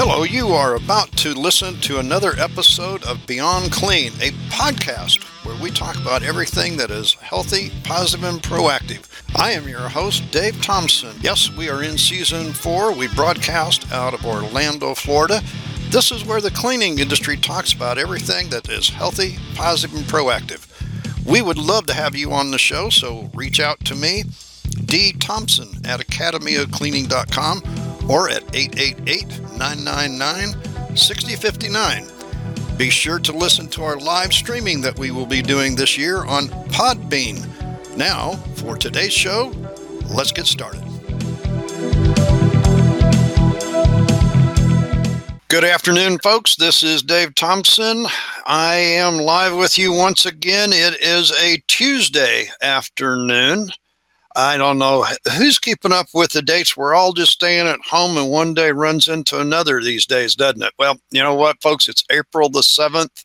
Hello, you are about to listen to another episode of Beyond Clean, a podcast where we talk about everything that is healthy, positive, and proactive. I am your host, Dave Thompson. Yes, we are in season four. We broadcast out of Orlando, Florida. This is where the cleaning industry talks about everything that is healthy, positive, and proactive. We would love to have you on the show, so reach out to me, D. Thompson at academyofcleaning.com or at 888 999 6059. Be sure to listen to our live streaming that we will be doing this year on Podbean. Now, for today's show, let's get started. Good afternoon, folks. This is Dave Thompson. I am live with you once again. It is a Tuesday afternoon. I don't know who's keeping up with the dates. We're all just staying at home, and one day runs into another these days, doesn't it? Well, you know what, folks? It's April the 7th.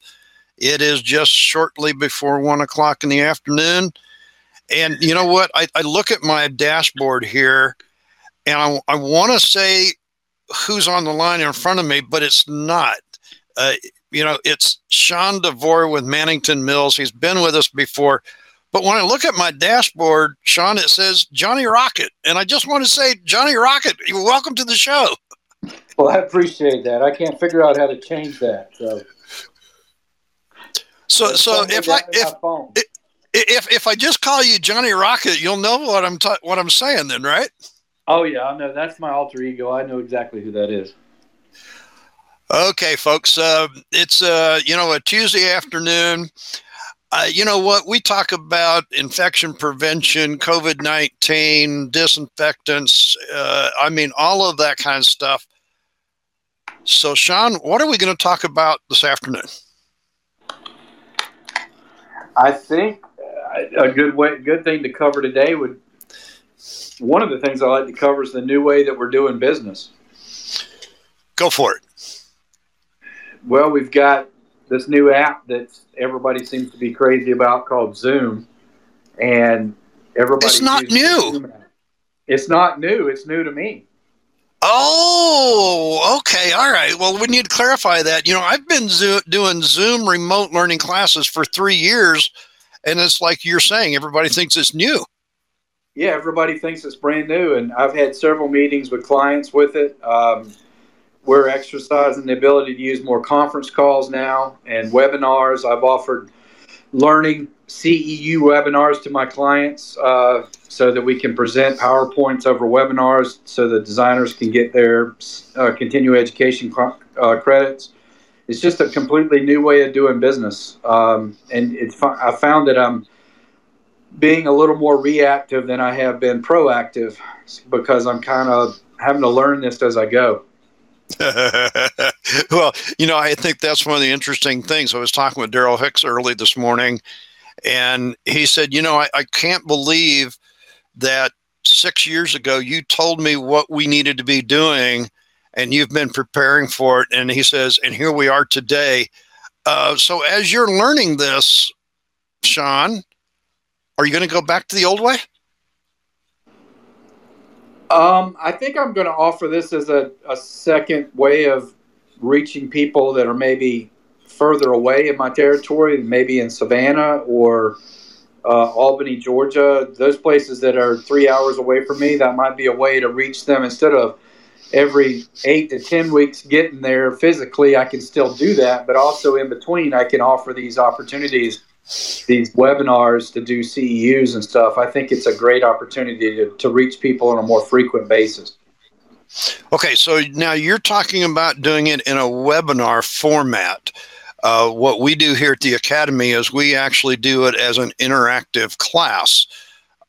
It is just shortly before one o'clock in the afternoon. And you know what? I, I look at my dashboard here, and I, I want to say who's on the line in front of me, but it's not. Uh, you know, it's Sean DeVore with Mannington Mills. He's been with us before. But when I look at my dashboard, Sean, it says Johnny Rocket. And I just want to say, Johnny Rocket, you're welcome to the show. Well, I appreciate that. I can't figure out how to change that. So, so, so if I if, if if I just call you Johnny Rocket, you'll know what I'm ta- what I'm saying, then, right? Oh yeah, I know that's my alter ego. I know exactly who that is. Okay, folks. Uh, it's uh, you know a Tuesday afternoon. Uh, you know what? We talk about infection prevention, COVID 19, disinfectants. Uh, I mean, all of that kind of stuff. So, Sean, what are we going to talk about this afternoon? I think uh, a good way, good thing to cover today would. One of the things I like to cover is the new way that we're doing business. Go for it. Well, we've got this new app that everybody seems to be crazy about called Zoom, and everybody. It's not new. It's not new. It's new to me. Oh, okay, all right. Well, we need to clarify that. You know, I've been zo- doing Zoom remote learning classes for three years, and it's like you're saying, everybody thinks it's new. Yeah, everybody thinks it's brand new, and I've had several meetings with clients with it. Um, we're exercising the ability to use more conference calls now and webinars. I've offered learning CEU webinars to my clients uh, so that we can present PowerPoints over webinars so the designers can get their uh, continuing education uh, credits. It's just a completely new way of doing business. Um, and it's, I found that I'm being a little more reactive than I have been proactive because I'm kind of having to learn this as I go. well, you know, I think that's one of the interesting things. I was talking with Daryl Hicks early this morning, and he said, You know, I, I can't believe that six years ago you told me what we needed to be doing, and you've been preparing for it. And he says, And here we are today. Uh, so, as you're learning this, Sean, are you going to go back to the old way? Um, I think I'm going to offer this as a, a second way of reaching people that are maybe further away in my territory, maybe in Savannah or uh, Albany, Georgia, those places that are three hours away from me. That might be a way to reach them instead of every eight to 10 weeks getting there physically. I can still do that, but also in between, I can offer these opportunities these webinars to do CEUs and stuff, I think it's a great opportunity to, to reach people on a more frequent basis. Okay, so now you're talking about doing it in a webinar format. Uh, what we do here at the Academy is we actually do it as an interactive class.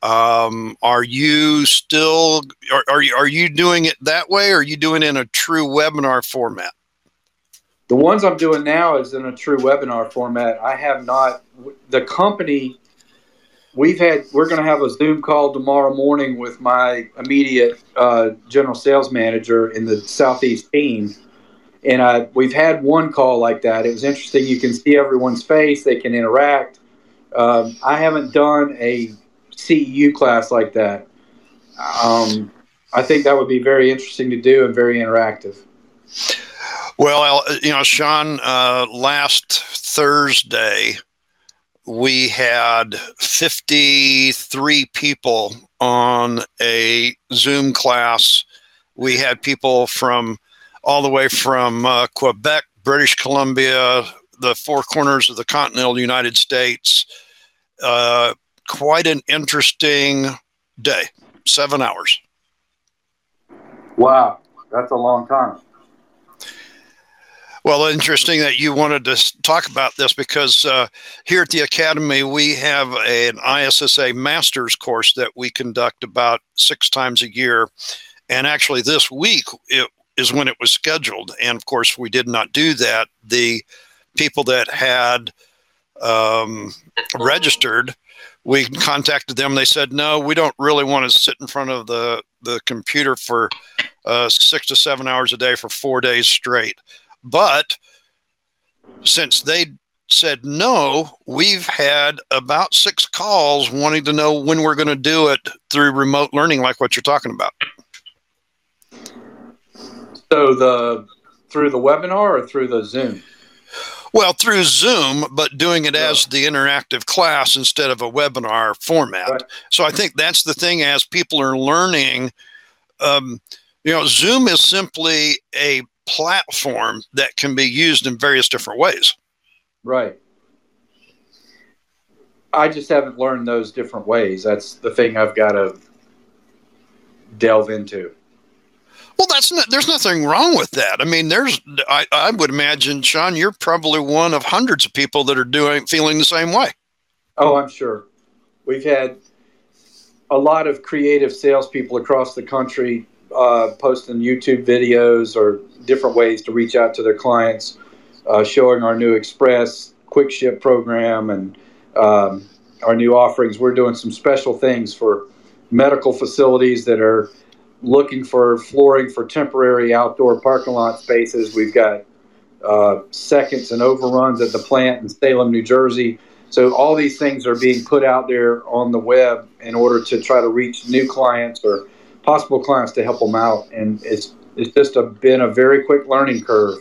Um, are you still are, are you are you doing it that way or are you doing it in a true webinar format? The ones I'm doing now is in a true webinar format. I have not the company we've had we're going to have a zoom call tomorrow morning with my immediate uh, general sales manager in the southeast team. And uh, we've had one call like that. It was interesting. You can see everyone's face. They can interact. Um, i haven't done a ceu class like that. Um, i think that would be very interesting to do and very interactive. Well, you know, Sean, uh, last Thursday, we had 53 people on a Zoom class. We had people from all the way from uh, Quebec, British Columbia, the four corners of the continental United States. Uh, quite an interesting day, seven hours. Wow, that's a long time. Well, interesting that you wanted to talk about this because uh, here at the Academy, we have an ISSA master's course that we conduct about six times a year. And actually, this week it is when it was scheduled. And of course, we did not do that. The people that had um, registered, we contacted them. They said, no, we don't really want to sit in front of the, the computer for uh, six to seven hours a day for four days straight. But since they said no, we've had about six calls wanting to know when we're going to do it through remote learning, like what you're talking about. So the through the webinar or through the Zoom? Well, through Zoom, but doing it yeah. as the interactive class instead of a webinar format. Right. So I think that's the thing as people are learning. Um, you know, Zoom is simply a platform that can be used in various different ways. Right. I just haven't learned those different ways. That's the thing I've got to delve into. Well, that's not, there's nothing wrong with that. I mean, there's I, I would imagine, Sean, you're probably one of hundreds of people that are doing feeling the same way. Oh, I'm sure. We've had a lot of creative salespeople across the country uh, posting YouTube videos or different ways to reach out to their clients, uh, showing our new Express quick ship program and um, our new offerings. We're doing some special things for medical facilities that are looking for flooring for temporary outdoor parking lot spaces. We've got uh, seconds and overruns at the plant in Salem, New Jersey. So all these things are being put out there on the web in order to try to reach new clients or possible clients to help them out. And it's it's just a, been a very quick learning curve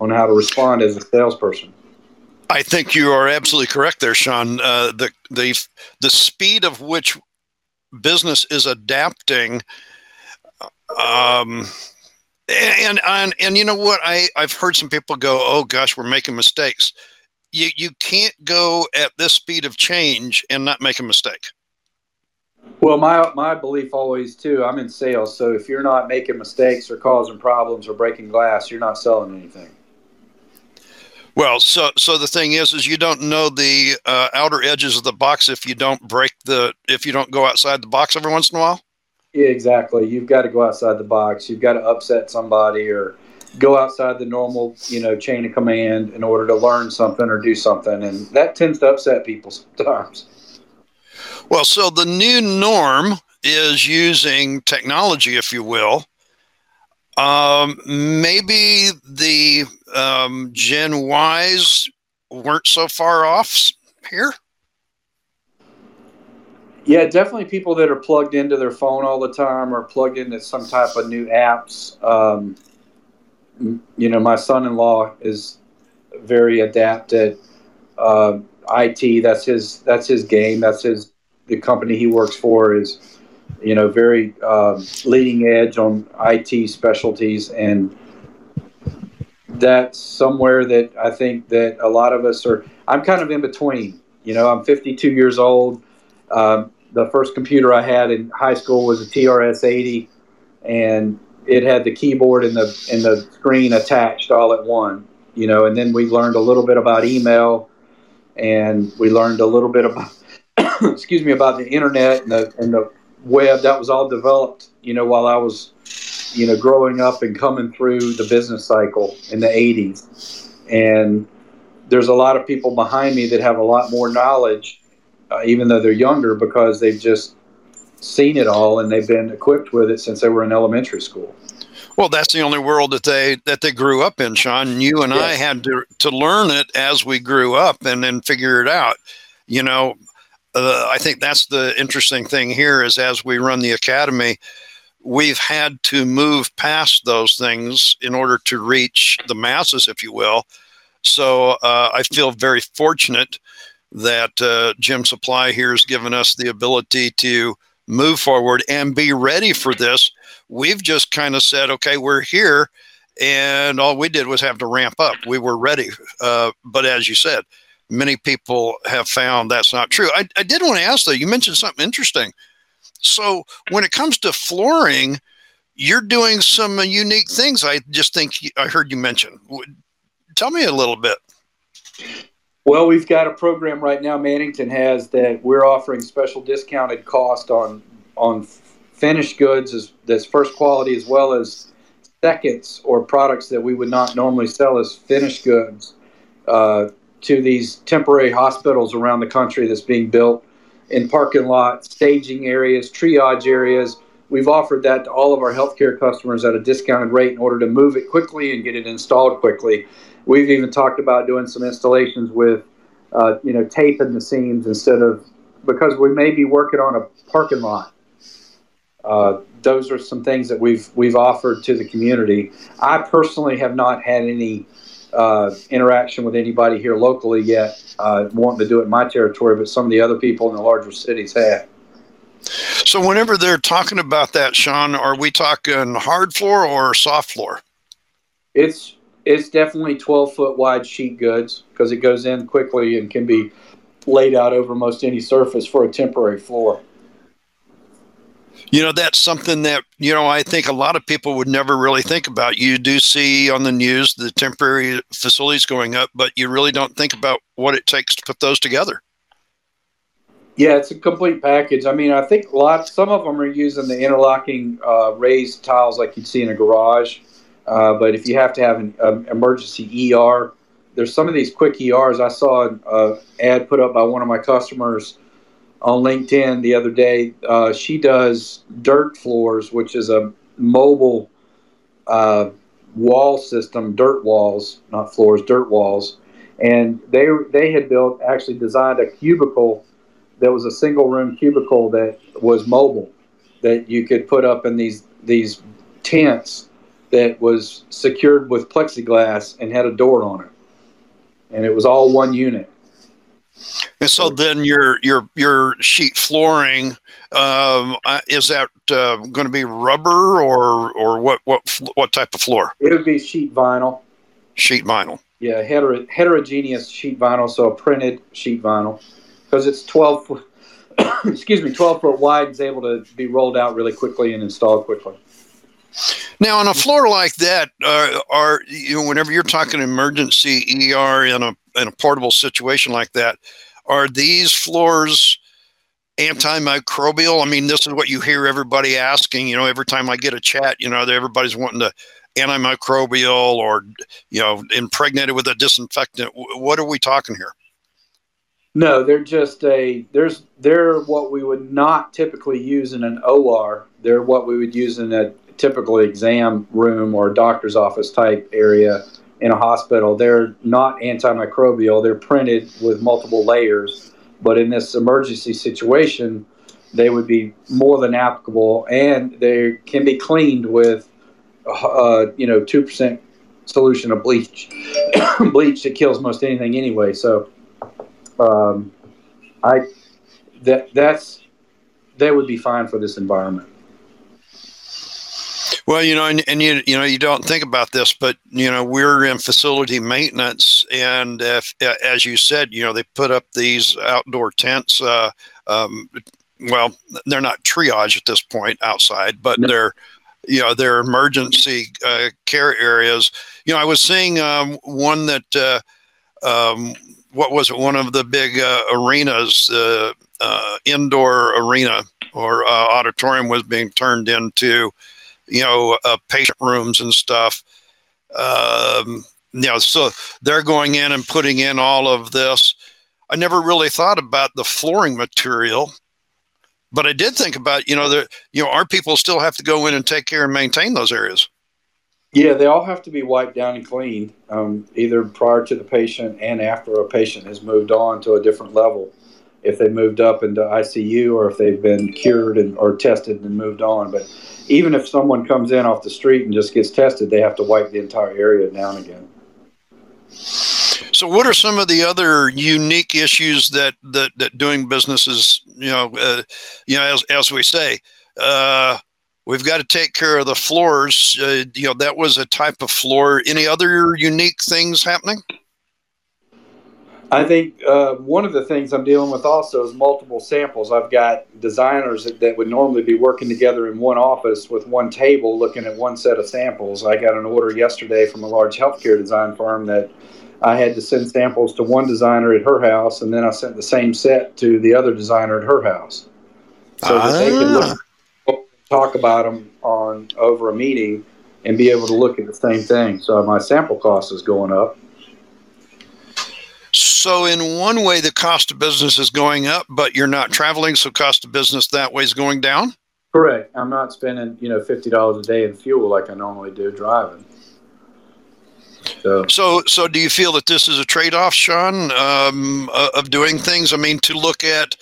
on how to respond as a salesperson. I think you are absolutely correct there, Sean. Uh, the the the speed of which business is adapting, um, and and and you know what? I I've heard some people go, "Oh gosh, we're making mistakes." You you can't go at this speed of change and not make a mistake. Well, my my belief always too. I'm in sales, so if you're not making mistakes or causing problems or breaking glass, you're not selling anything. Well, so so the thing is, is you don't know the uh, outer edges of the box if you don't break the if you don't go outside the box every once in a while. Yeah, exactly. You've got to go outside the box. You've got to upset somebody or go outside the normal, you know, chain of command in order to learn something or do something, and that tends to upset people sometimes. Well, so the new norm is using technology, if you will. Um, maybe the um, Gen Ys weren't so far off here. Yeah, definitely people that are plugged into their phone all the time or plugged into some type of new apps. Um, you know, my son-in-law is very adept at uh, IT. That's his. That's his game. That's his the company he works for is, you know, very um, leading edge on IT specialties, and that's somewhere that I think that a lot of us are. I'm kind of in between. You know, I'm 52 years old. Um, the first computer I had in high school was a TRS-80, and it had the keyboard and the and the screen attached all at one. You know, and then we learned a little bit about email, and we learned a little bit about excuse me, about the internet and the, and the web. That was all developed, you know, while I was, you know, growing up and coming through the business cycle in the 80s. And there's a lot of people behind me that have a lot more knowledge, uh, even though they're younger, because they've just seen it all and they've been equipped with it since they were in elementary school. Well, that's the only world that they that they grew up in, Sean. You and yes. I had to to learn it as we grew up and then figure it out. You know, uh, I think that's the interesting thing here is as we run the academy, we've had to move past those things in order to reach the masses, if you will. So uh, I feel very fortunate that uh, Gem Supply here has given us the ability to move forward and be ready for this. We've just kind of said, okay, we're here. And all we did was have to ramp up. We were ready. Uh, but as you said, many people have found that's not true. I, I did want to ask though, you mentioned something interesting. So when it comes to flooring, you're doing some unique things. I just think I heard you mention. Tell me a little bit. Well, we've got a program right now. Mannington has that we're offering special discounted cost on on finished goods as that's first quality as well as seconds or products that we would not normally sell as finished goods uh, to these temporary hospitals around the country that's being built in parking lots, staging areas, triage areas. We've offered that to all of our healthcare customers at a discounted rate in order to move it quickly and get it installed quickly. We've even talked about doing some installations with, uh, you know, taping the seams instead of because we may be working on a parking lot. Uh, those are some things that we've we've offered to the community. I personally have not had any uh, interaction with anybody here locally yet, uh, wanting to do it in my territory, but some of the other people in the larger cities have. So, whenever they're talking about that, Sean, are we talking hard floor or soft floor? It's it's definitely 12 foot wide sheet goods because it goes in quickly and can be laid out over most any surface for a temporary floor. You know, that's something that, you know, I think a lot of people would never really think about. You do see on the news the temporary facilities going up, but you really don't think about what it takes to put those together. Yeah, it's a complete package. I mean, I think a lot, some of them are using the interlocking uh, raised tiles like you'd see in a garage. Uh, but if you have to have an um, emergency ER, there's some of these quick ERs. I saw an uh, ad put up by one of my customers on LinkedIn the other day. Uh, she does DIRTT floors, which is a mobile uh, wall system, DIRTT walls, not floors, DIRTT walls. And they they had built actually designed a cubicle that was a single room cubicle that was mobile that you could put up in these these tents that was secured with plexiglass and had a door on it, and it was all one unit. And so then your your your sheet flooring um, uh, is that uh, going to be rubber or or what what what type of floor? It would be sheet vinyl. Sheet vinyl. Yeah, heter- heterogeneous sheet vinyl, so a printed sheet vinyl, because it's twelve. Foot, excuse me, twelve foot wide. Is able to be rolled out really quickly and installed quickly. Now, on a floor like that, uh, are you know, whenever you're talking emergency ER in a in a portable situation like that, are these floors antimicrobial? I mean, this is what you hear everybody asking. You know, every time I get a chat, you know, everybody's wanting to antimicrobial or you know impregnated with a disinfectant. What are we talking here? No, they're just a there's they're what we would not typically use in an OR. They're what we would use in a typical exam room or doctor's office type area in a hospital. They're not antimicrobial, they're printed with multiple layers. But in this emergency situation, they would be more than applicable and they can be cleaned with, uh, you know, 2% solution of bleach. bleach that kills most anything anyway. So, um, I, that, that's, they would be fine for this environment. Well, you know, and, and you you know you don't think about this, but you know we're in facility maintenance, and if, as you said, you know they put up these outdoor tents. Uh, um, well, they're not triage at this point outside, but no. they're you know they're emergency uh, care areas. You know, I was seeing um, one that uh, um, what was it? One of the big uh, arenas, uh, uh, indoor arena or auditorium, was being turned into you know, uh, patient rooms and stuff. Um, you know, so they're going in and putting in all of this. I never really thought about the flooring material, but I did think about, you know, that you know, our people still have to go in and take care and maintain those areas. Yeah, they all have to be wiped down and cleaned, um, either prior to the patient and after a patient has moved on to a different level. If they moved up into ICU or if they've been cured and, or tested and moved on. But even if someone comes in off the street and just gets tested, they have to wipe the entire area down again. So, what are some of the other unique issues that that, that doing business is, you know, uh, you know, as, as we say, uh, we've got to take care of the floors. Uh, you know, that was a type of floor. Any other unique things happening? I think uh, one of the things I'm dealing with also is multiple samples. I've got designers that, that, would normally be working together in one office with one table looking at one set of samples. I got an order yesterday from a large healthcare design firm that I had to send samples to one designer at her house, and then I sent the same set to the other designer at her house, so that they can look, ah. talk about them on over a meeting and be able to look at the same thing. So my sample cost is going up. So in one way, the cost of business is going up, but you're not traveling, so cost of business that way is going down. Correct. I'm not spending you know fifty dollars a day in fuel like I normally do driving. So, so, so do you feel that this is a trade-off, Sean, um, of doing things? I mean, to look at,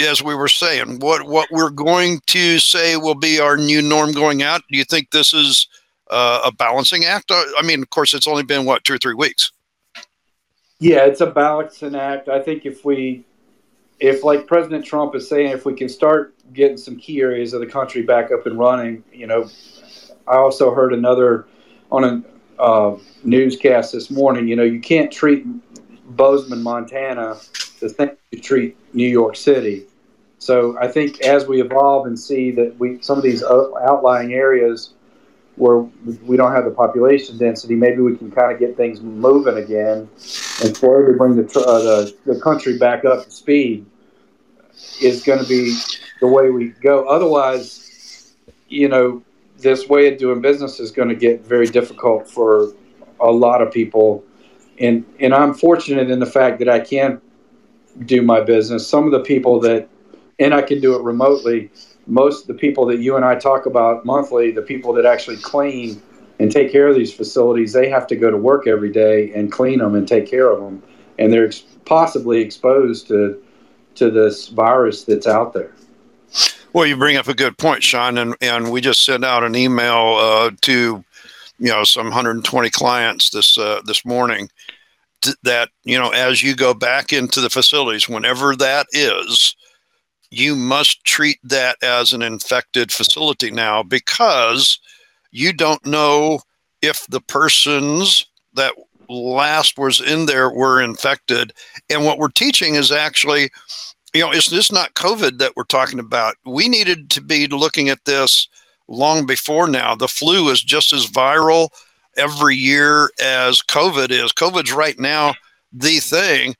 as we were saying, what what we're going to say will be our new norm going out. Do you think this is uh, a balancing act? I mean, of course, it's only been what two or three weeks. Yeah, it's a balancing act. I think if we, if like President Trump is saying, if we can start getting some key areas of the country back up and running, you know, I also heard another on a uh, newscast this morning, you know, you can't treat Bozeman, Montana the same you treat New York City. So I think as we evolve and see that we some of these outlying areas where we don't have the population density, maybe we can kind of get things moving again and slowly bring the, uh, the, the country back up to speed is going to be the way we go. Otherwise, you know, this way of doing business is going to get very difficult for a lot of people. And, and I'm fortunate in the fact that I can do my business. Some of the people that, and I can do it remotely. Most of the people that you and I talk about monthly, the people that actually clean and take care of these facilities, they have to go to work every day and clean them and take care of them. And they're ex- possibly exposed to, to this virus that's out there. Well, you bring up a good point, Sean, and, and we just sent out an email uh, to you know some 120 clients this uh, this morning that you know as you go back into the facilities, whenever that is, you must treat that as an infected facility now because you don't know if the persons that last was in there were infected, and what we're teaching is actually you know, it's just not COVID that we're talking about. We needed to be looking at this long before now. The flu is just as viral every year as COVID is. COVID's right now the thing,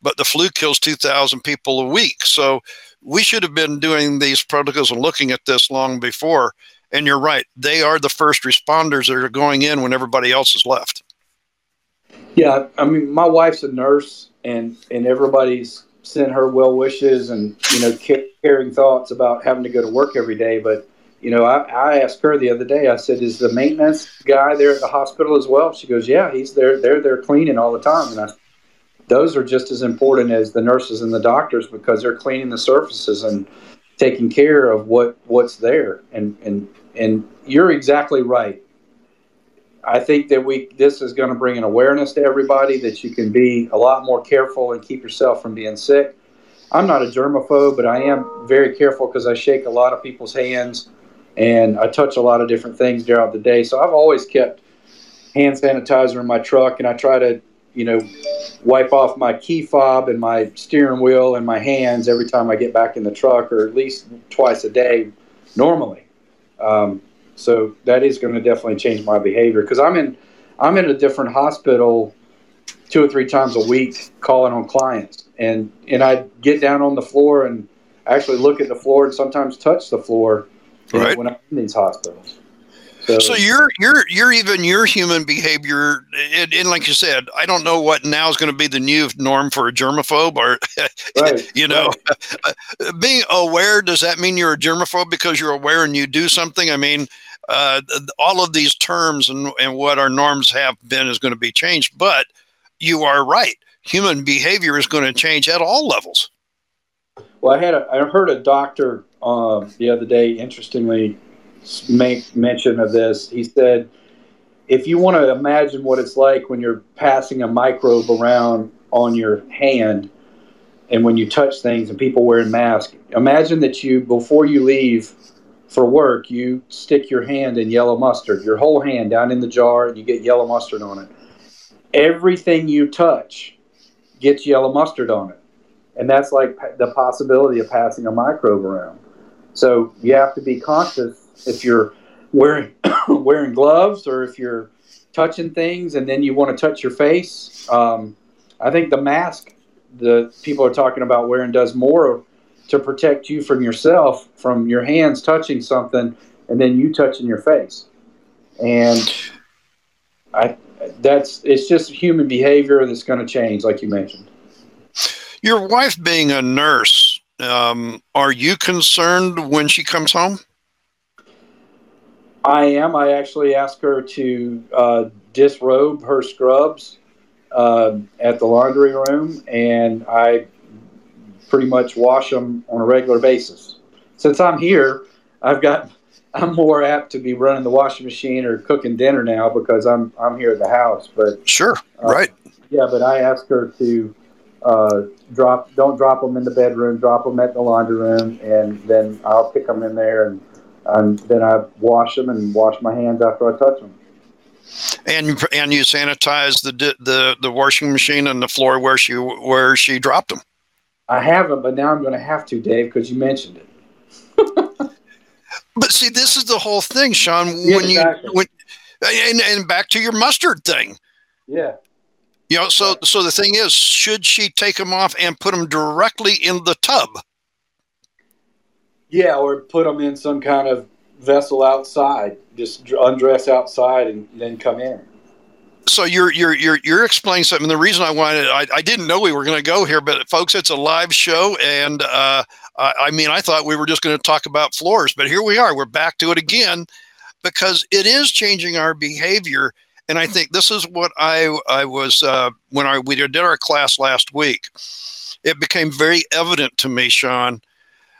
but the flu kills 2,000 people a week. So we should have been doing these protocols and looking at this long before. And you're right, they are the first responders that are going in when everybody else is left. Yeah, I mean, my wife's a nurse, and and everybody's sent her well wishes and you know caring thoughts about having to go to work every day. But you know, I, I asked her the other day. I said, "Is the maintenance guy there at the hospital as well?" She goes, "Yeah, he's there. They're there cleaning all the time." And I, those are just as important as the nurses and the doctors because they're cleaning the surfaces and taking care of what what's there. And and and you're exactly right. I think that we this is going to bring an awareness to everybody that you can be a lot more careful and keep yourself from being sick. I'm not a germaphobe, but I am very careful because I shake a lot of people's hands and I touch a lot of different things throughout the day. So I've always kept hand sanitizer in my truck and I try to, you know, wipe off my key fob and my steering wheel and my hands every time I get back in the truck or at least twice a day normally. Um, so that is going to definitely change my behavior because I'm in I'm in a different hospital two or three times a week calling on clients and and I get down on the floor and actually look at the floor and sometimes touch the floor right. when I'm in these hospitals. So, so you're you're you're even your human behavior, and, and, like you said, I don't know what now is going to be the new norm for a germaphobe, or right, you know, right. being aware. Does that mean you're a germaphobe because you're aware and you do something? I mean, uh, all of these terms and and what our norms have been is going to be changed. But you are right. Human behavior is going to change at all levels. Well, I had a, I heard a doctor um, the other day, interestingly, make mention of this. He said, if you want to imagine what it's like when you're passing a microbe around on your hand, and when you touch things and people wearing masks, imagine that you before you leave for work, you stick your hand in yellow mustard, your whole hand down in the jar, and you get yellow mustard on it. Everything you touch gets yellow mustard on it and that's like the possibility of passing a microbe around. So you have to be conscious if you're wearing wearing gloves or if you're touching things and then you want to touch your face. Um, I think the mask the people are talking about wearing does more to protect you from yourself from your hands touching something and then you touching your face. And I that's it's just human behavior that's going to change, like you mentioned. Your wife being a nurse, um, are you concerned when she comes home? I am. I actually asked her to uh, disrobe her scrubs uh, at the laundry room, and I pretty much wash them on a regular basis. Since I'm here, I've got I'm more apt to be running the washing machine or cooking dinner now because I'm I'm here at the house. But sure, uh, right? Yeah, but I asked her to uh, drop don't drop them in the bedroom drop them at the laundry room and then i'll pick them in there and, and then i wash them and wash my hands after i touch them. And and you sanitize the the the washing machine and the floor where she where she dropped them. I haven't but now i'm going to have to dave because you mentioned it. But see this is the whole thing sean yeah, when exactly. you when and, and back to your mustard thing. Yeah. You know, so so the thing is, should she take them off and put them directly in the tub? Yeah, or put them in some kind of vessel outside. Just undress outside and then come in. So you're you're you're you're explaining something. The reason I wanted, I, I didn't know we were going to go here, but folks, it's a live show, and uh, I, I mean, I thought we were just going to talk about floors, but here we are. We're back to it again because it is changing our behavior and I think this is what I I was uh, when I we did our class last week. It became very evident to me, Sean,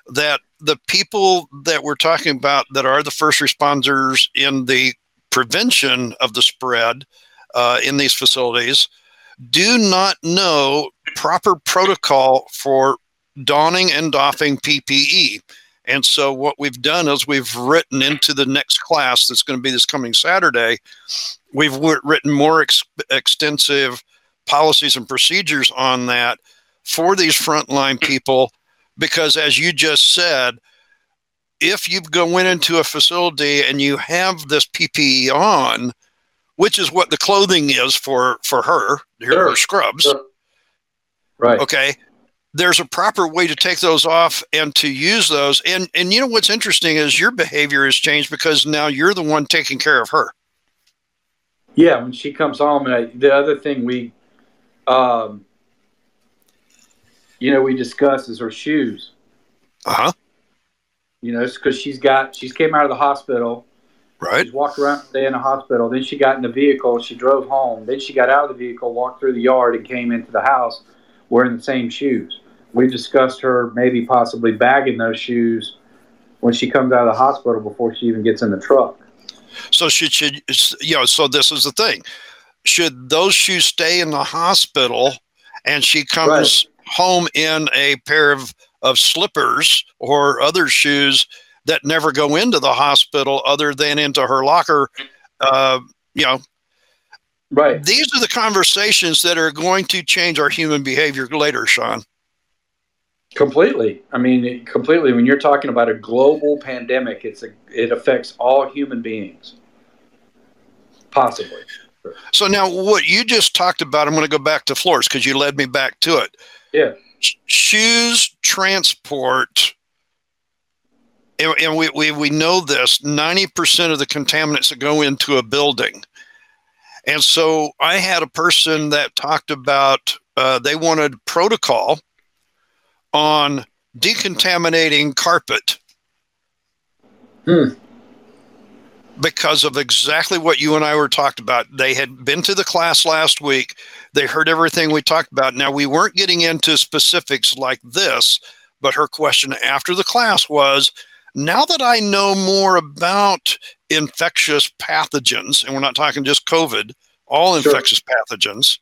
that the people that we're talking about that are the first responders in the prevention of the spread uh, in these facilities do not know proper protocol for donning and doffing PPE. And so, what we've done is we've written into the next class that's going to be this coming Saturday we've written more ex- extensive policies and procedures on that for these frontline people because as you just said if you go into a facility and you have this ppe on which is what the clothing is for for her sure. her scrubs sure. right okay there's a proper way to take those off and to use those and and you know what's interesting is your behavior has changed because now you're the one taking care of her yeah, when she comes home, and I, the other thing we, um, you know, we discuss is her shoes. Uh huh. You know, it's because she's got she's came out of the hospital. Right. She's walked around day in the hospital. Then she got in the vehicle. She drove home. Then she got out of the vehicle, walked through the yard, and came into the house wearing the same shoes. We discussed her maybe possibly bagging those shoes when she comes out of the hospital before she even gets in the truck. So should should you know? So this is the thing: should those shoes stay in the hospital, and she comes. Home in a pair of of slippers or other shoes that never go into the hospital, other than into her locker? Uh, you know, right. These are the conversations that are going to change our human behavior later, Sean. Completely. I mean, completely. When you're talking about a global pandemic, it's a, it affects all human beings, possibly. So now, what you just talked about, I'm going to go back to floors because you led me back to it. Yeah. Shoes transport, and, and we, we we know this: 90% of the contaminants that go into a building. And so I had a person that talked about uh, they wanted protocol on decontaminating carpet hmm. Because of exactly what you and I were talked about. They had been to the class last week. They heard everything we talked about. Now we weren't getting into specifics like this, But her question after the class was now that I know more about infectious pathogens, and we're not talking just COVID, all sure. infectious pathogens,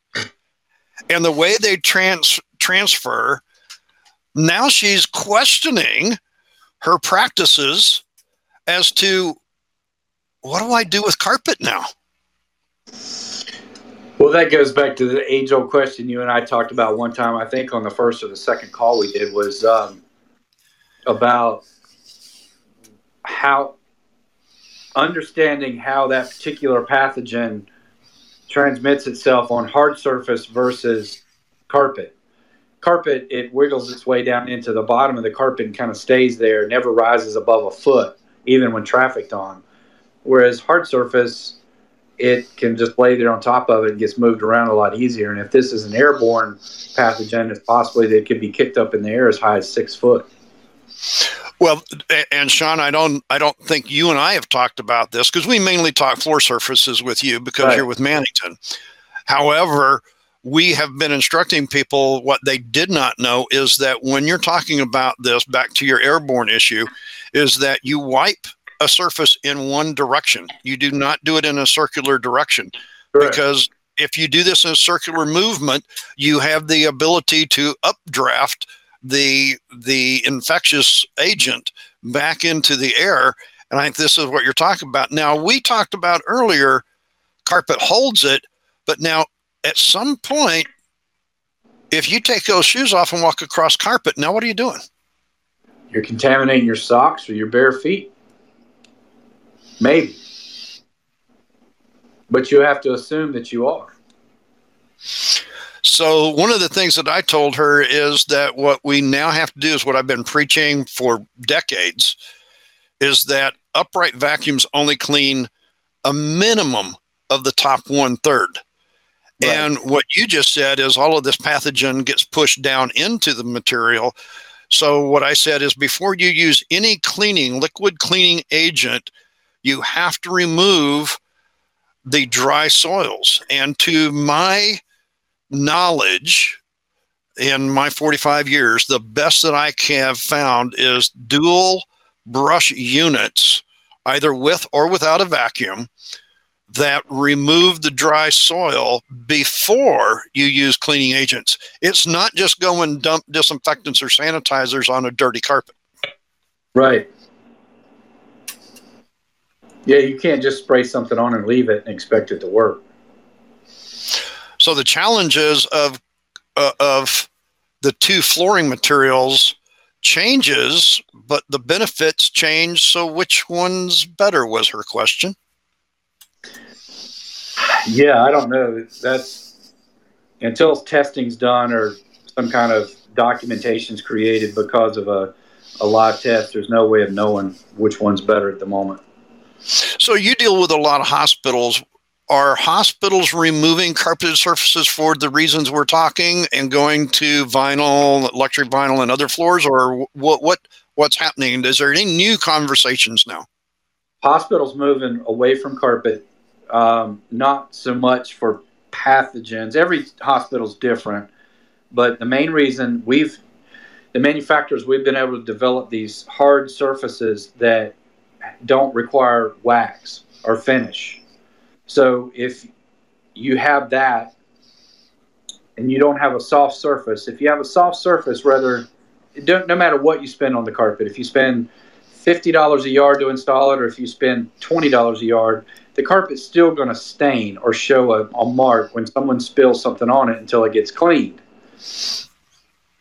and the way they trans- transfer, now she's questioning her practices as to what do I do with carpet now? Well, that goes back to the age old question you and I talked about one time, I think on the first or the second call we did, was um, about how understanding how that particular pathogen transmits itself on hard surface versus carpet. Carpet, it wiggles its way down into the bottom of the carpet and kind of stays there, never rises above a foot, even when trafficked on. Whereas hard surface, it can just lay there on top of it and gets moved around a lot easier. And if this is an airborne pathogen, it's possibly that it could be kicked up in the air as high as six foot. Well, and Sean, I don't, I don't think you and I have talked about this because we mainly talk floor surfaces with you because right. you're with Mannington. However, we have been instructing people what they did not know is that when you're talking about this, back to your airborne issue, is that you wipe a surface in one direction. You do not do it in a circular direction Correct. because if you do this in a circular movement, you have the ability to updraft the the infectious agent back into the air. And I think this is what you're talking about. Now we talked about earlier, carpet holds it, but now at some point, if you take those shoes off and walk across carpet, now what are you doing? You're contaminating your socks or your bare feet. Maybe. But you have to assume that you are. So, one of the things that I told her is that what we now have to do is what I've been preaching for decades is that upright vacuums only clean a minimum of the top one third. Right. And what you just said is all of this pathogen gets pushed down into the material. So, what I said is before you use any cleaning, liquid cleaning agent, you have to remove the dry soils. And to my knowledge, in my 45 years, the best that I have found is dual brush units, either with or without a vacuum, that remove the dry soil before you use cleaning agents. It's not just go and dump disinfectants or sanitizers on a dirty carpet. Right. Yeah, you can't just spray something on and leave it and expect it to work. So the challenges of uh, of the two flooring materials changes, but the benefits change. So which one's better? Was her question. Yeah, I don't know. That's until testing's done or some kind of documentation's created because of a, a live test. There's no way of knowing which one's better at the moment. So you deal with a lot of hospitals. Are hospitals removing carpeted surfaces for the reasons we're talking and going to vinyl, luxury vinyl, and other floors, or what? What what's happening? Is there any new conversations now? Hospitals moving away from carpet, um, not so much for pathogens. Every hospital's different, but the main reason we've the manufacturers we've been able to develop these hard surfaces that don't require wax or finish. So if you have that and you don't have a soft surface, if you have a soft surface, rather, no matter what you spend on the carpet, if you spend $50 a yard to install it or if you spend $20 a yard, the carpet's still going to stain or show a, a mark when someone spills something on it until it gets cleaned.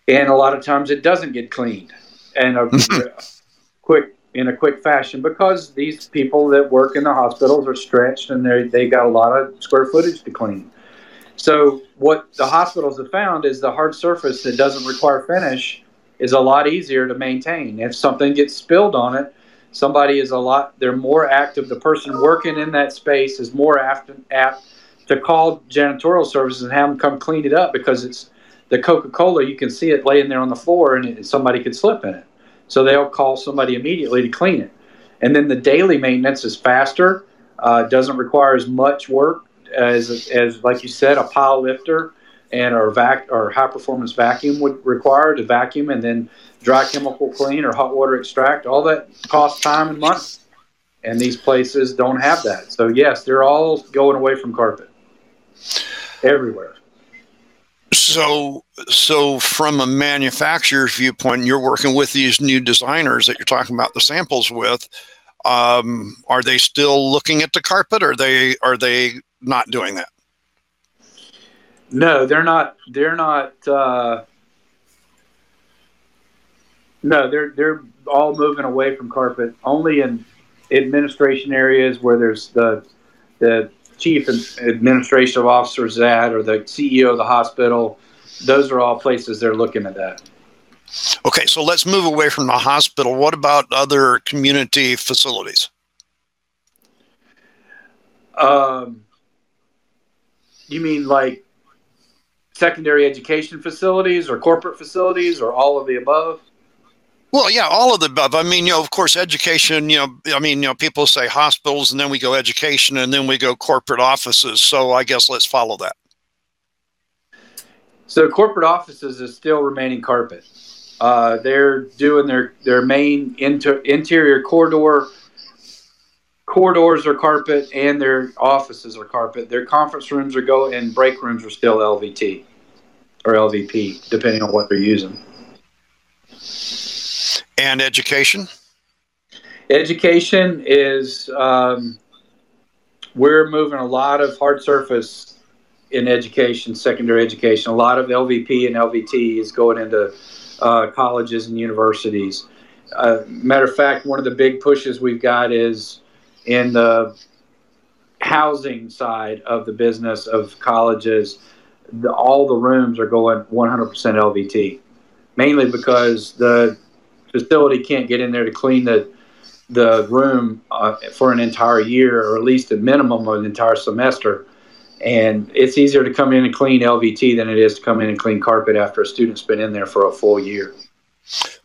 And a lot of times it doesn't get cleaned. And a quick in a quick fashion because these people that work in the hospitals are stretched and they they got a lot of square footage to clean. So what the hospitals have found is the hard surface that doesn't require finish is a lot easier to maintain. If something gets spilled on it, somebody is a lot they're more active. The person working in that space is more apt, apt to call janitorial services and have them come clean it up because it's the Coca-Cola. You can see it laying there on the floor and it, somebody could slip in it. So they'll call somebody immediately to clean it. And then the daily maintenance is faster, uh, doesn't require as much work as, as, like you said, a pile lifter. and our vac or high performance vacuum would require to vacuum and then dry chemical clean or hot water extract. All that costs time and money, and these places don't have that. So yes, they're all going away from carpet everywhere. So, so from a manufacturer's viewpoint, you're working with these new designers that you're talking about the samples with. Um, are they still looking at the carpet? Or are they are they not doing that? No, they're not. They're not. Uh, no, they're they're all moving away from carpet. Only in administration areas where there's the the chief administrative officers at or the CEO of the hospital. Those are all places they're looking at that. Okay, so let's move away from the hospital. What about other community facilities? Um, you mean like secondary education facilities or corporate facilities or all of the above? Well, yeah, all of the above. I mean, you know, of course, education, you know, I mean, you know, people say hospitals and then we go education and then we go corporate offices. So I guess let's follow that. So corporate offices is still remaining carpet. Uh, they're doing their, their main inter, interior corridor. Corridors are carpet and their offices are carpet. Their conference rooms are go and break rooms are still LVT or LVP, depending on what they're using. And education? Education is, um, we're moving a lot of hard surface in education, secondary education. A lot of LVP and LVT is going into uh, colleges and universities. Uh, matter of fact, one of the big pushes we've got is in the housing side of the business of colleges. The, all the rooms are going 100% LVT, mainly because the facility can't get in there to clean the the room uh, for an entire year or at least a minimum of an entire semester. And it's easier to come in and clean LVT than it is to come in and clean carpet after a student's been in there for a full year.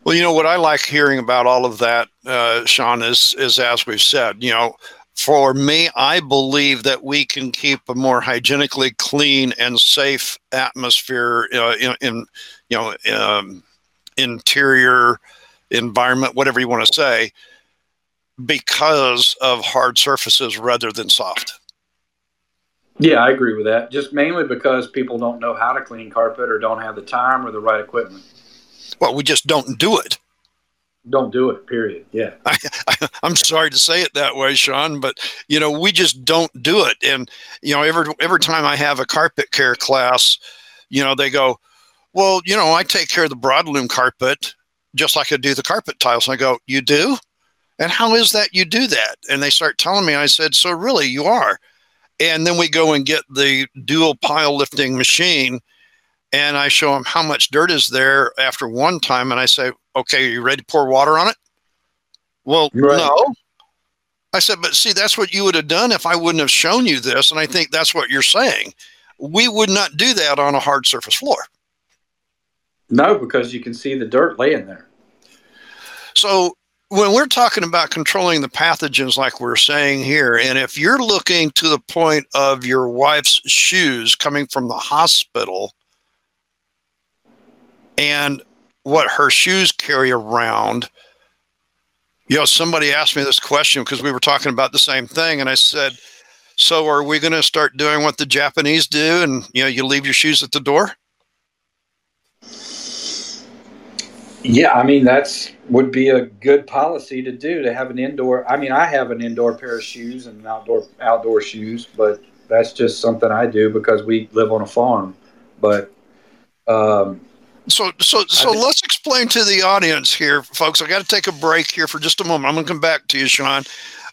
Well, you know what I like hearing about all of that, uh, Sean, is is as we've said, you know, for me, I believe that we can keep a more hygienically clean and safe atmosphere uh, in, in, you know, um, interior environment, whatever you want to say, because of hard surfaces rather than soft. Yeah, I agree with that. Just mainly because people don't know how to clean carpet or don't have the time or the right equipment. Well, we just don't do it. Don't do it, period. Yeah. I, am sorry to say it that way, Sean, but you know, we just don't do it. And you know, every every time I have a carpet care class, you know, they go, Well, you know, I take care of the broadloom carpet just like I do the carpet tiles. And I go, You do? And how is that you do that? And they start telling me, I said, So really, you are. And then we go and get the dual pile lifting machine and I show them how much dirt is there after one time. And I say, Okay, are you ready to pour water on it? Well, right. no. I said, But see, that's what you would have done if I wouldn't have shown you this. And I think that's what you're saying. We would not do that on a hard surface floor. No, because you can see the dirt laying there. So when we're talking about controlling the pathogens like we're saying here and if you're looking to the point of your wife's shoes coming from the hospital and what her shoes carry around you know somebody asked me this question because we were talking about the same thing and i said so are we going to start doing what the japanese do and you know you leave your shoes at the door? Yeah, I mean that's would be a good policy to do to have an indoor. I mean, I have an indoor pair of shoes and outdoor outdoor shoes, but that's just something I do because we live on a farm. But um, so so so think, let's explain to the audience here, folks. I got to take a break here for just a moment. I'm going to come back to you, Sean.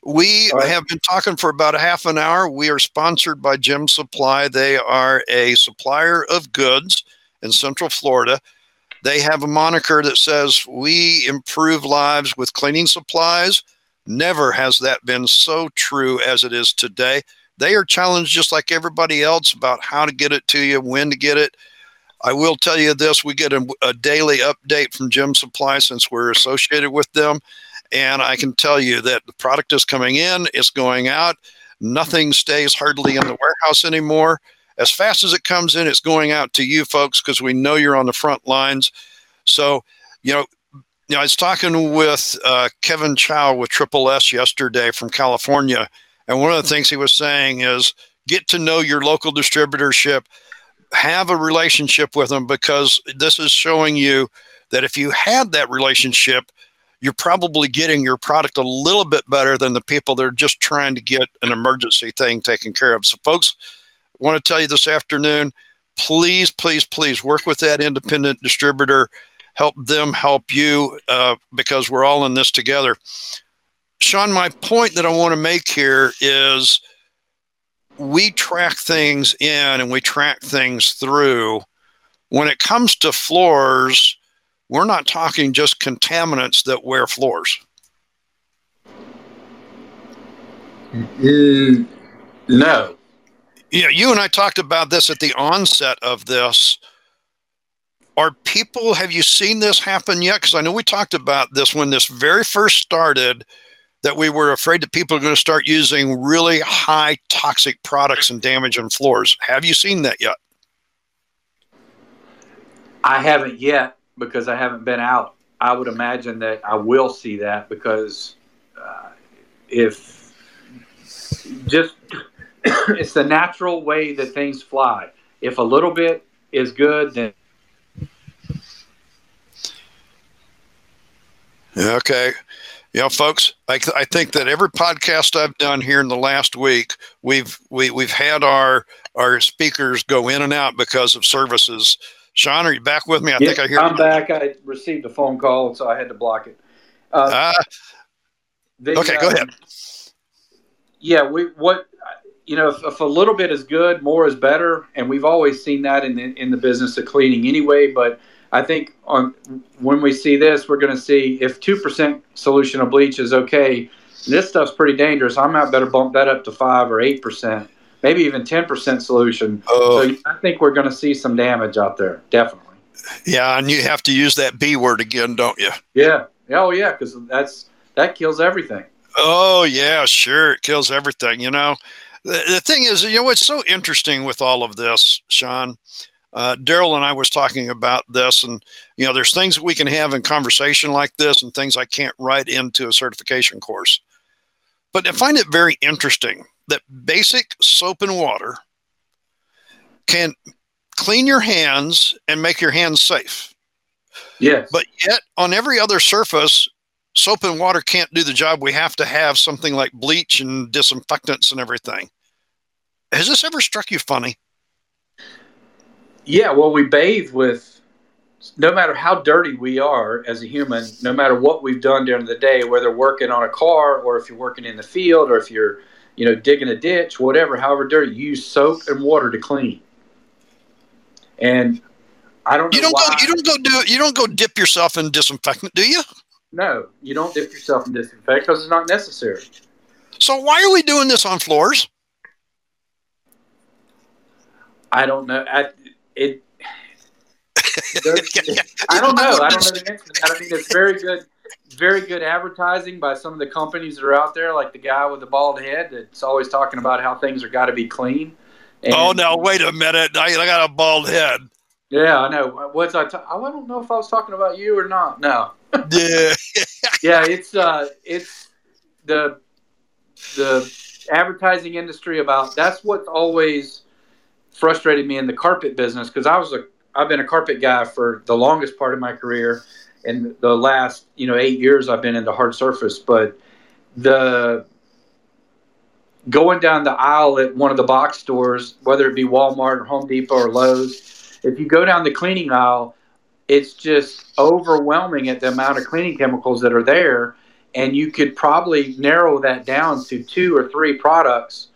We right. have been talking for about a half an hour. We are sponsored by Gem Supply. They are a supplier of goods in Central Florida. They have a moniker that says, We improve lives with cleaning supplies. Never has that been so true as it is today. They are challenged just like everybody else about how to get it to you, when to get it. I will tell you this we get a, a daily update from Gem Supply since we're associated with them. And I can tell you that the product is coming in, it's going out. Nothing stays hardly in the warehouse anymore as fast as it comes in, it's going out to you folks because we know you're on the front lines. So, you know, you know, I was talking with uh, Kevin Chow with Triple S yesterday from California, and one of the things he was saying is get to know your local distributorship, have a relationship with them because this is showing you that if you had that relationship, you're probably getting your product a little bit better than the people that are just trying to get an emergency thing taken care of. So, folks, want to tell you this afternoon please, please, please work with that independent distributor. Help them help you uh, because we're all in this together. Sean, my point that I want to make here is we track things in and we track things through. When it comes to floors, we're not talking just contaminants that wear floors. Mm, no. Yeah, you and I talked about this at the onset of this. Are people, have you seen this happen yet? Because I know we talked about this when this very first started, that we were afraid that people are going to start using really high toxic products and damaging floors. Have you seen that yet? I haven't yet because I haven't been out. I would imagine that I will see that because uh, if just it's the natural way that things fly. If a little bit is good, then okay. You know, folks, I, th- I think that every podcast I've done here in the last week, we've we, we've had our our speakers go in and out because of services Sean, are you back with me? I think I hear. I'm you. back. I received a phone call, so I had to block it. Uh, uh, the, okay, go ahead. Yeah, we what you know, if, if, a little bit is good, more is better, and we've always seen that in the in the business of cleaning anyway. But I think on when we see this, we're going to see if two percent solution of bleach is okay. This stuff's pretty dangerous. I might better bump that up to five or eight percent maybe even 10% solution. Oh. So I think we're going to see some damage out there, definitely. Yeah, and you have to use that B word again, don't you? Yeah. Oh, yeah, because that's that kills everything. Oh, yeah, sure. It kills everything. You know, the, the thing is, you know, what's so interesting with all of this, Sean? Uh, Daryl and I was talking about this, and you know, there's things that we can have in conversation like this, and things I can't write into a certification course. But I find it very interesting that basic soap and water can clean your hands and make your hands safe. Yes. But yet, on every other surface, soap and water can't do the job. We have to have something like bleach and disinfectants and everything. Has this ever struck you funny? Yeah, well, we bathe with no matter how dirty we are as a human, no matter what we've done during the day, whether working on a car or if you're working in the field or if you're you know, digging a ditch, whatever, however dirty, use soap and water to clean. And I don't. you don't why. go. You don't go do. You don't go dip yourself in disinfectant, do you? No, you don't dip yourself in disinfectant because it's not necessary. So why are we doing this on floors? I don't know. I, it. I don't know. I don't know the answer. I mean, it's very good very good advertising by some of the companies that are out there, like the guy with the bald head that's always talking about how things are got to be clean. And, oh, no, wait a minute. I, I got a bald head. Yeah, I know. What's I? T- I don't know if I was talking about you or not. No. Yeah. yeah, it's uh, it's the the advertising industry about that's what's always frustrated me in the carpet business because I was a I've been a carpet guy for the longest part of my career and the last you know eight years I've been into hard surface, but the going down the aisle at one of the box stores, whether it be Walmart or Home Depot or Lowe's, if you go down the cleaning aisle, it's just overwhelming at the amount of cleaning chemicals that are there. And you could probably narrow that down to two or three products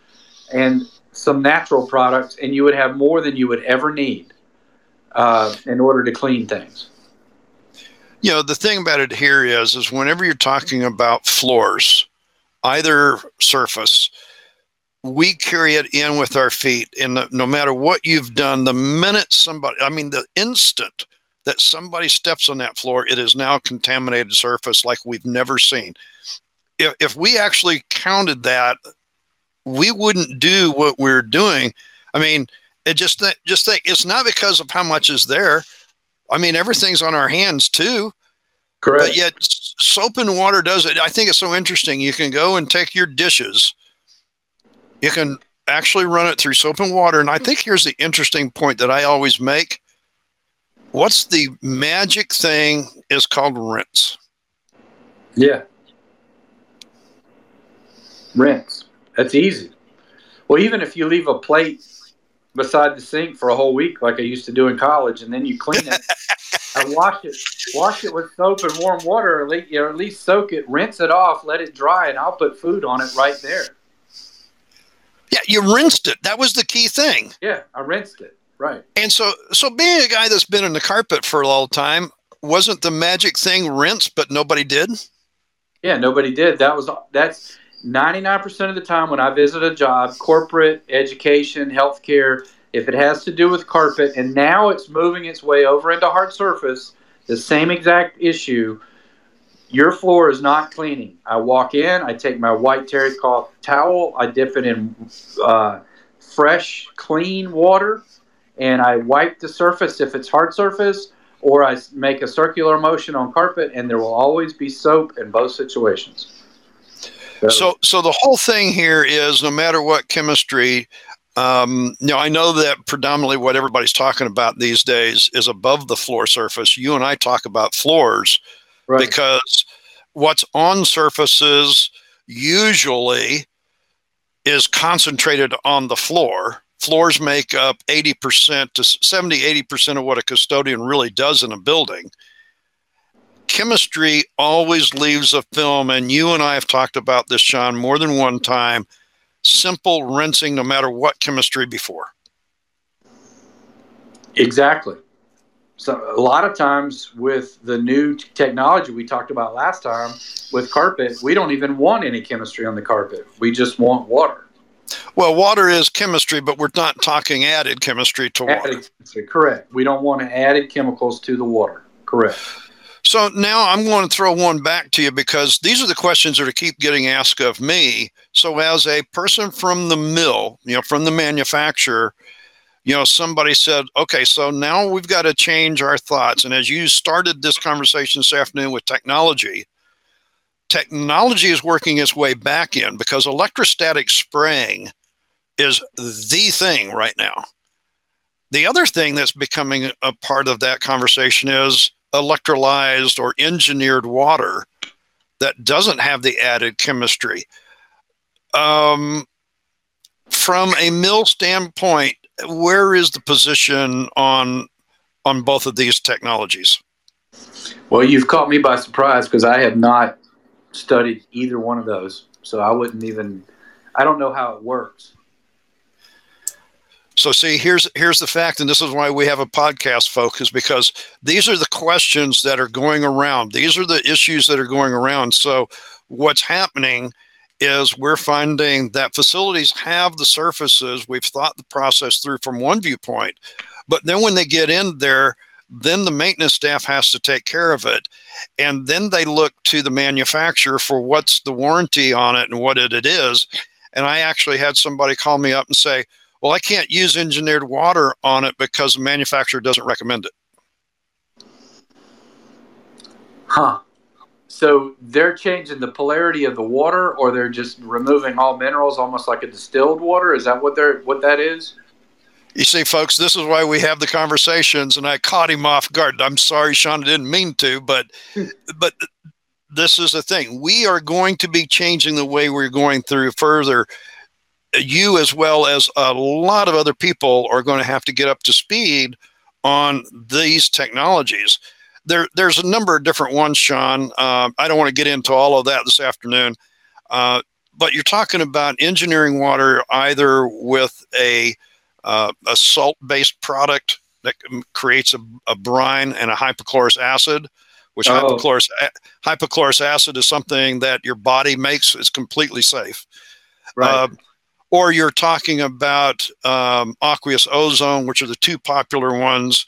and some natural products, and you would have more than you would ever need uh, in order to clean things you know the thing about it here is is whenever you're talking about floors either surface we carry it in with our feet and no matter what you've done the minute somebody i mean the instant that somebody steps on that floor it is now a contaminated surface like we've never seen if, if we actually counted that we wouldn't do what we're doing i mean It just th- just think it's not because of how much is there. I mean, everything's on our hands too. Correct. But yet, soap and water does it. I think it's so interesting. You can go and take your dishes. You can actually run it through soap and water. And I think here's the interesting point that I always make. What's the magic thing is called rinse. Yeah. Rinse. That's easy. Well, even if you leave a plate beside the sink for a whole week, like I used to do in college, and then you clean it, I wash it, wash it with soap and warm water, or at least soak it, rinse it off, let it dry, and I'll put food on it right there. Yeah, you rinsed it. That was the key thing. Yeah, I rinsed it. Right. And so, so being a guy that's been in the carpet for a long time, wasn't the magic thing rinse, but nobody did? Yeah, nobody did. That was that's 99% of the time when I visit a job, corporate, education, healthcare, if it has to do with carpet, and now it's moving its way over into hard surface, the same exact issue. Your floor is not cleaning. I walk in, I take my white terry cloth towel, I dip it in uh, fresh, clean water, and I wipe the surface if it's hard surface, or I make a circular motion on carpet, and there will always be soap in both situations. So, so, so the whole thing here is no matter what chemistry, um, you know, I know that predominantly what everybody's talking about these days is above the floor surface. You and I talk about floors right. because what's on surfaces usually is concentrated on the floor floors make up 80% to 70, 80% of what a custodian really does in a building. Chemistry always leaves a film, and you and I have talked about this, Sean, more than one time. Simple rinsing, no matter what chemistry before. Exactly. So a lot of times with the new technology we talked about last time with carpet, we don't even want any chemistry on the carpet. We just want water. Well, water is chemistry, but we're not talking added chemistry to water. Added correct. We don't want to added chemicals to the water. Correct. So now I'm going to throw one back to you because these are the questions that are keep getting asked of me. So as a person from the mill, you know, from the manufacturer, you know, somebody said, okay, so now we've got to change our thoughts. And as you started this conversation this afternoon with technology, technology is working its way back in because electrostatic spraying is the thing right now. The other thing that's becoming a part of that conversation is electrolyzed or engineered water that doesn't have the added chemistry. Um, from a mill standpoint, where is the position on on both of these technologies? Well, you've caught me by surprise because I have not studied either one of those, so I wouldn't even. I don't know how it works. So see, here's here's the fact, and this is why we have a podcast, folks, because these are the questions that are going around. These are the issues that are going around. So what's happening is we're finding that facilities have the surfaces. We've thought the process through from one viewpoint, but then when they get in there, then the maintenance staff has to take care of it. And then they look to the manufacturer for what's the warranty on it and what it, it is. And I actually had somebody call me up and say, Well, I can't use engineered water on it because the manufacturer doesn't recommend it. Huh. So they're changing the polarity of the water, or they're just removing all minerals, almost like a distilled water. Is that what they're what that is? You see, folks, this is why we have the conversations, and I caught him off guard. I'm sorry, Sean, I didn't mean to, but but this is the thing. We are going to be changing the way we're going through further. You, as well as a lot of other people, are going to have to get up to speed on these technologies. There, there's a number of different ones, Sean. Uh, I don't want to get into all of that this afternoon, uh, but you're talking about engineering water either with a uh, a salt-based product that creates a, a, brine and a hypochlorous acid, which oh. hypochlorous, hypochlorous acid is something that your body makes. It's completely safe. Right. Uh, or you're talking about um, aqueous ozone, which are the two popular ones.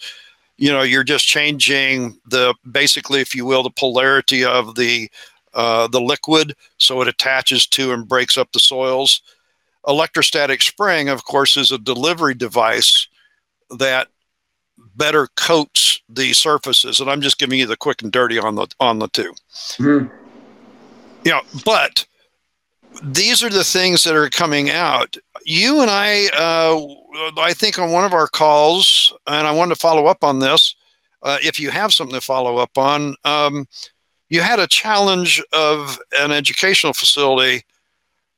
You know, you're just changing the basically, if you will, the polarity of the uh, the liquid, so it attaches to and breaks up the soils. Electrostatic spraying, of course, is a delivery device that better coats the surfaces. And I'm just giving you the quick and dirty on the on the 2 mm-hmm. You know, but these are the things that are coming out. You and I, uh, I think on one of our calls, and I wanted to follow up on this. Uh, if you have something to follow up on, um, you had a challenge of an educational facility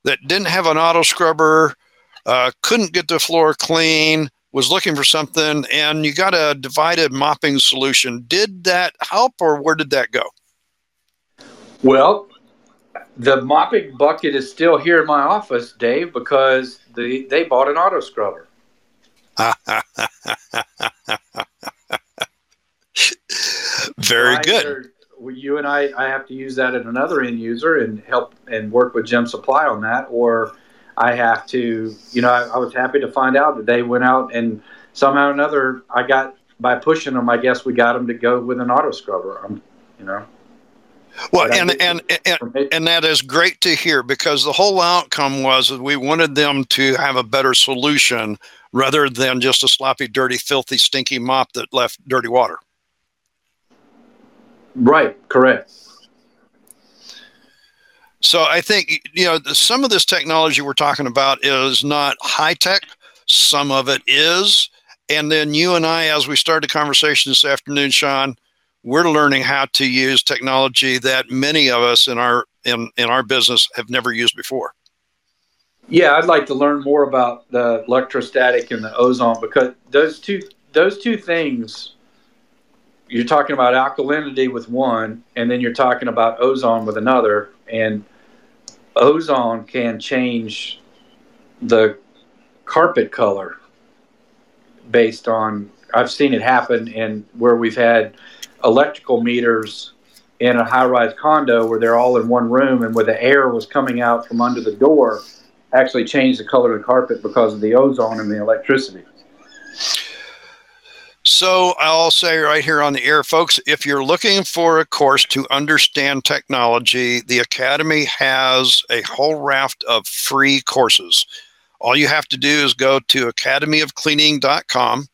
that didn't have an auto scrubber, uh, couldn't get the floor clean, was looking for something, and you got a divided mopping solution. Did that help, or where did that go? Well, the mopping bucket is still here in my office, Dave, because the, they bought an auto scrubber. Very good. You and I, I have to use that at another end user and help and work with Gem Supply on that, or I have to, you know, I, I was happy to find out that they went out and somehow or another, I got by pushing them. I guess we got them to go with an auto scrubber. I'm, you know. Well, and and, and and that is great to hear because the whole outcome was that we wanted them to have a better solution rather than just a sloppy, dirty, filthy, stinky mop that left dirty water. Right. Correct. So I think you know some of this technology we're talking about is not high tech. Some of it is, and then you and I, as we started the conversation this afternoon, Sean, we're learning how to use technology that many of us in our in in our business have never used before. Yeah, I'd like to learn more about the electrostatic and the ozone because those two those two things you're talking about alkalinity with one and then you're talking about ozone with another and ozone can change the carpet color based on I've seen it happen in where we've had electrical meters in a high-rise condo where they're all in one room and where the air was coming out from under the door actually changed the color of the carpet because of the ozone and the electricity. So I'll say right here on the air, folks, if you're looking for a course to understand technology, the Academy has a whole raft of free courses. All you have to do is go to academyofcleaning.com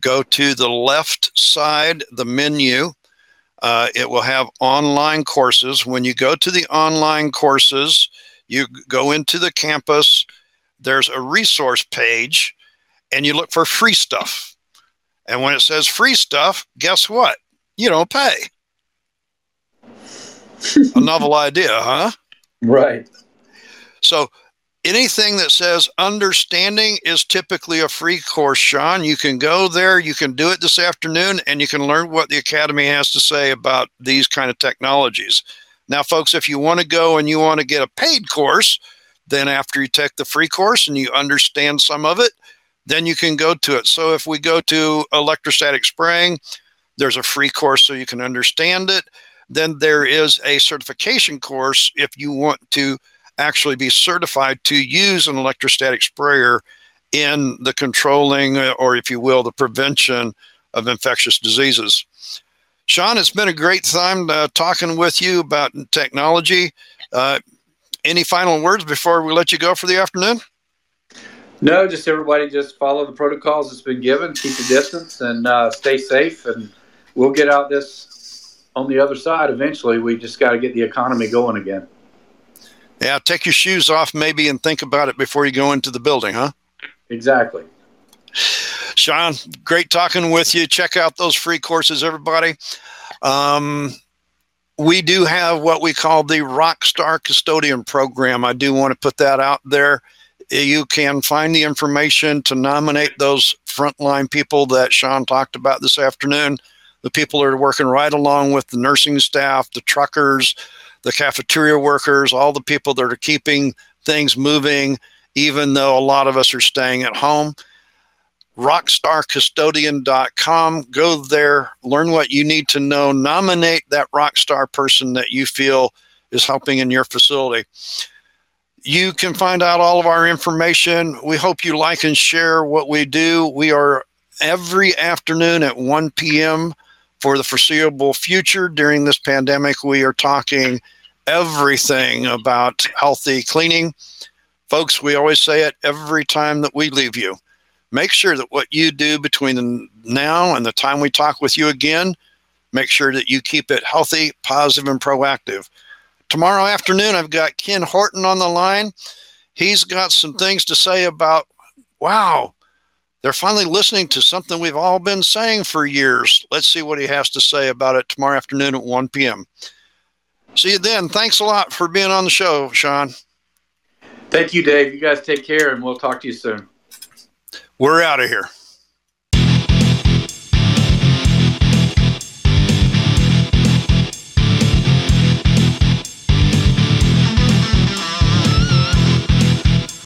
go to the left side, the menu. Uh, it will have online courses. When you go to the online courses, you go into the campus, there's a resource page, and you look for free stuff. And when it says free stuff, guess what? You don't pay. a novel idea, huh? Right. So anything that says understanding is typically a free course, Sean. You can go there, you can do it this afternoon, and you can learn what the Academy has to say about these kind of technologies. Now, folks, if you want to go and you want to get a paid course, then after you take the free course and you understand some of it, then you can go to it. So if we go to electrostatic spraying, there's a free course so you can understand it. Then there is a certification course if you want to actually be certified to use an electrostatic sprayer in the controlling, uh, or if you will, the prevention of infectious diseases. Sean, it's been a great time uh, talking with you about technology. Uh, any final words before we let you go for the afternoon? No, just everybody just follow the protocols that's been given, keep the distance, and uh, stay safe. And we'll get out this on the other side eventually. We just got to get the economy going again. Yeah, take your shoes off maybe and think about it before you go into the building, huh? Exactly. Sean, great talking with you. Check out those free courses, everybody. Um, we do have what we call the Rockstar Custodian Program. I do want to put that out there. You can find the information to nominate those frontline people that Sean talked about this afternoon. The people are working right along with the nursing staff, the truckers, the cafeteria workers, all the people that are keeping things moving, even though a lot of us are staying at home. Rockstarcustodian.com. Go there, learn what you need to know, nominate that rockstar person that you feel is helping in your facility. You can find out all of our information. We hope you like and share what we do. We are every afternoon at 1 p.m for the foreseeable future during this pandemic. We are talking everything about healthy cleaning Folks, we always say it every time that we leave you. Make sure that what you do between now and the time we talk with you again, make sure that you keep it healthy, positive, and proactive. Tomorrow afternoon, I've got Ken Horton on the line. He's got some things to say about, wow, they're finally listening to something we've all been saying for years. Let's see what he has to say about it tomorrow afternoon at 1 p.m. See you then. Thanks a lot for being on the show, Sean. Thank you, Dave. You guys take care, and we'll talk to you soon. We're out of here.